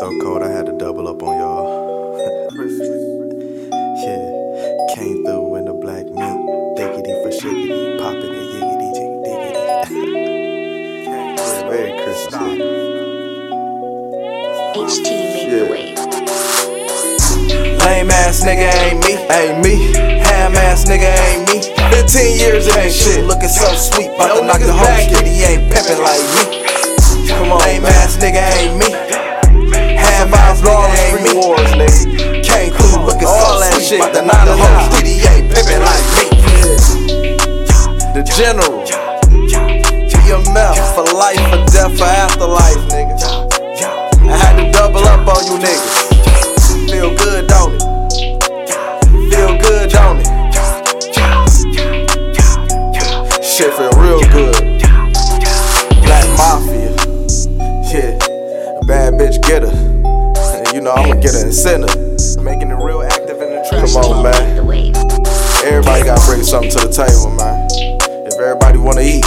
so cold, I had to double up on y'all. yeah, came through in the black meat. Diggity for shiggity, popping and yiggity, jiggy diggity. yeah, Merry Christmas. HT made Yeah. the wave. Lame ass nigga ain't me. Ain't me. Ham ass nigga ain't me. 15 years in this shit. Looking so sweet, but No to knock the whole back. street, he ain't pimpin' like me. Come on, Lame man. ass nigga ain't me. Wars, nigga. Came through looking All so that sweet, shit, the to knock the nine and ain't pimpin' like me. The general. GMF for life, for death, for afterlife, nigga. I had to double up on you niggas. Feel good, don't it? Feel good, don't it? Shit feel real good. Black Mafia. Yeah, bad bitch get her. You know I'ma get her incentive. Making it real active in the trap. Come on, man. made the wave. Everybody gotta bring something to the table, man. If everybody wanna eat,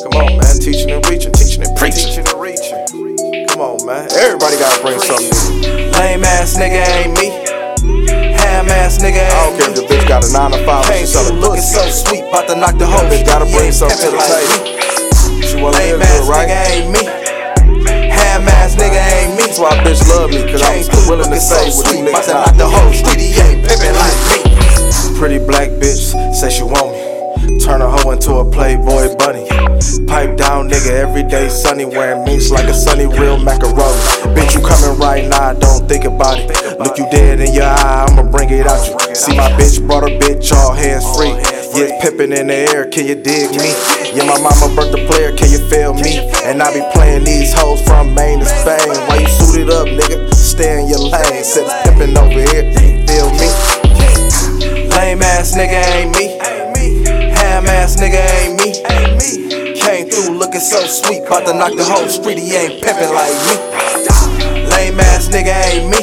come on, man. Teaching and reaching, teaching and preaching. Teaching and reaching. Come on, man. Everybody gotta bring something. Lame ass nigga ain't me. Ham ass nigga I don't care if the bitch got a nine to five, she selling looking so sweet, bout to knock the whole Bitch gotta bring ain't something to the table. She wanna Lame live ass good, right? nigga ain't me. Ham ass nigga ain't me. That's why a bitch love me, cause I'm Came through willing to say what you niggas not. knock the whole street. He ain't pimpin' like me. Pretty black bitch, say she want me. Turn a hoe into a playboy bunny. Pipe down, nigga, everyday sunny. Wearing minks like a sunny real macaroni. Bitch, you coming right now, don't think about it. Look you dead in your eye, I'ma bring it out you. See my bitch brought her bitch all hands free. Yeah, pippin' in the air, can you dig me? Yeah, my mama birthed a player, can you feel me? And I be playing these hoes from Maine to Spain. Up, nigga? Stay in your lane. Said pimpin' over here, feel me? Lame ass nigga ain't me. Ham ass nigga ain't me. Came through looking so sweet, bout to knock the whole street. He ain't pimpin' like me. Lame ass nigga ain't me.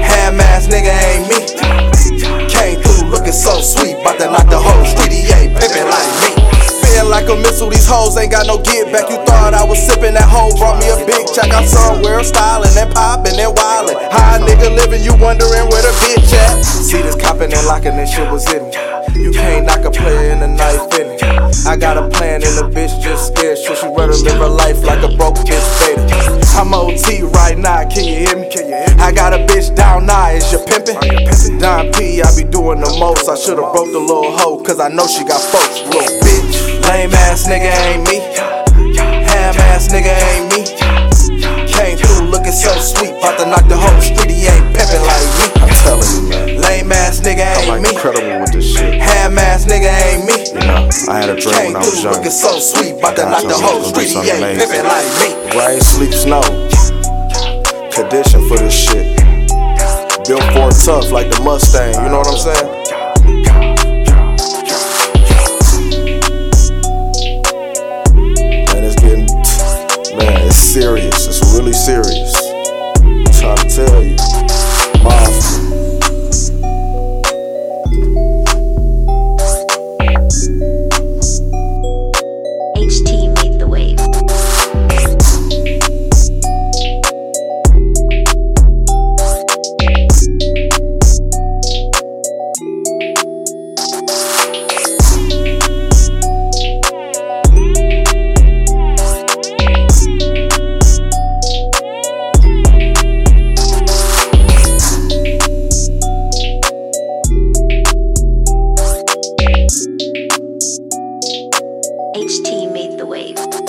Ham ass nigga ain't me. Came through looking so sweet, bout to knock the whole street. He ain't pimpin' like me. Like a missile, these hoes ain't got no get back. You thought I was sippin' that hoe, brought me a big check. I'm somewhere styling High nigga living, you wondering where the bitch at. See this copping and locking, this shit was in me. You can't knock a player in the knife in it. I got a plan and the bitch just scared. So she rather live her life like a broke bitch baby? I'm OT right now, can you hear me? I got a bitch down now, is you pimpin'? Don P, I be doing the most. I should've broke the little hoe, cause I know she got folks, little bitch. Lame ass nigga ain't me. Ham ass nigga ain't me. Came through looking so sweet, bout to knock the whole street. He ain't pimpin' like me. I'm telling you, man. Lame ass nigga ain't I'm like me. incredible with this shit. Ham ass nigga ain't me. You know, I had a dream when I was young. looking so sweet, bout to knock the whole I was gonna street. He ain't pimpin' like me. Rain, sleep, snow. Condition for this shit. Built for tough like the Mustang, you know what I'm saying? Man, it's getting, man, it's serious. It's really serious. Tell you. HT made the wave.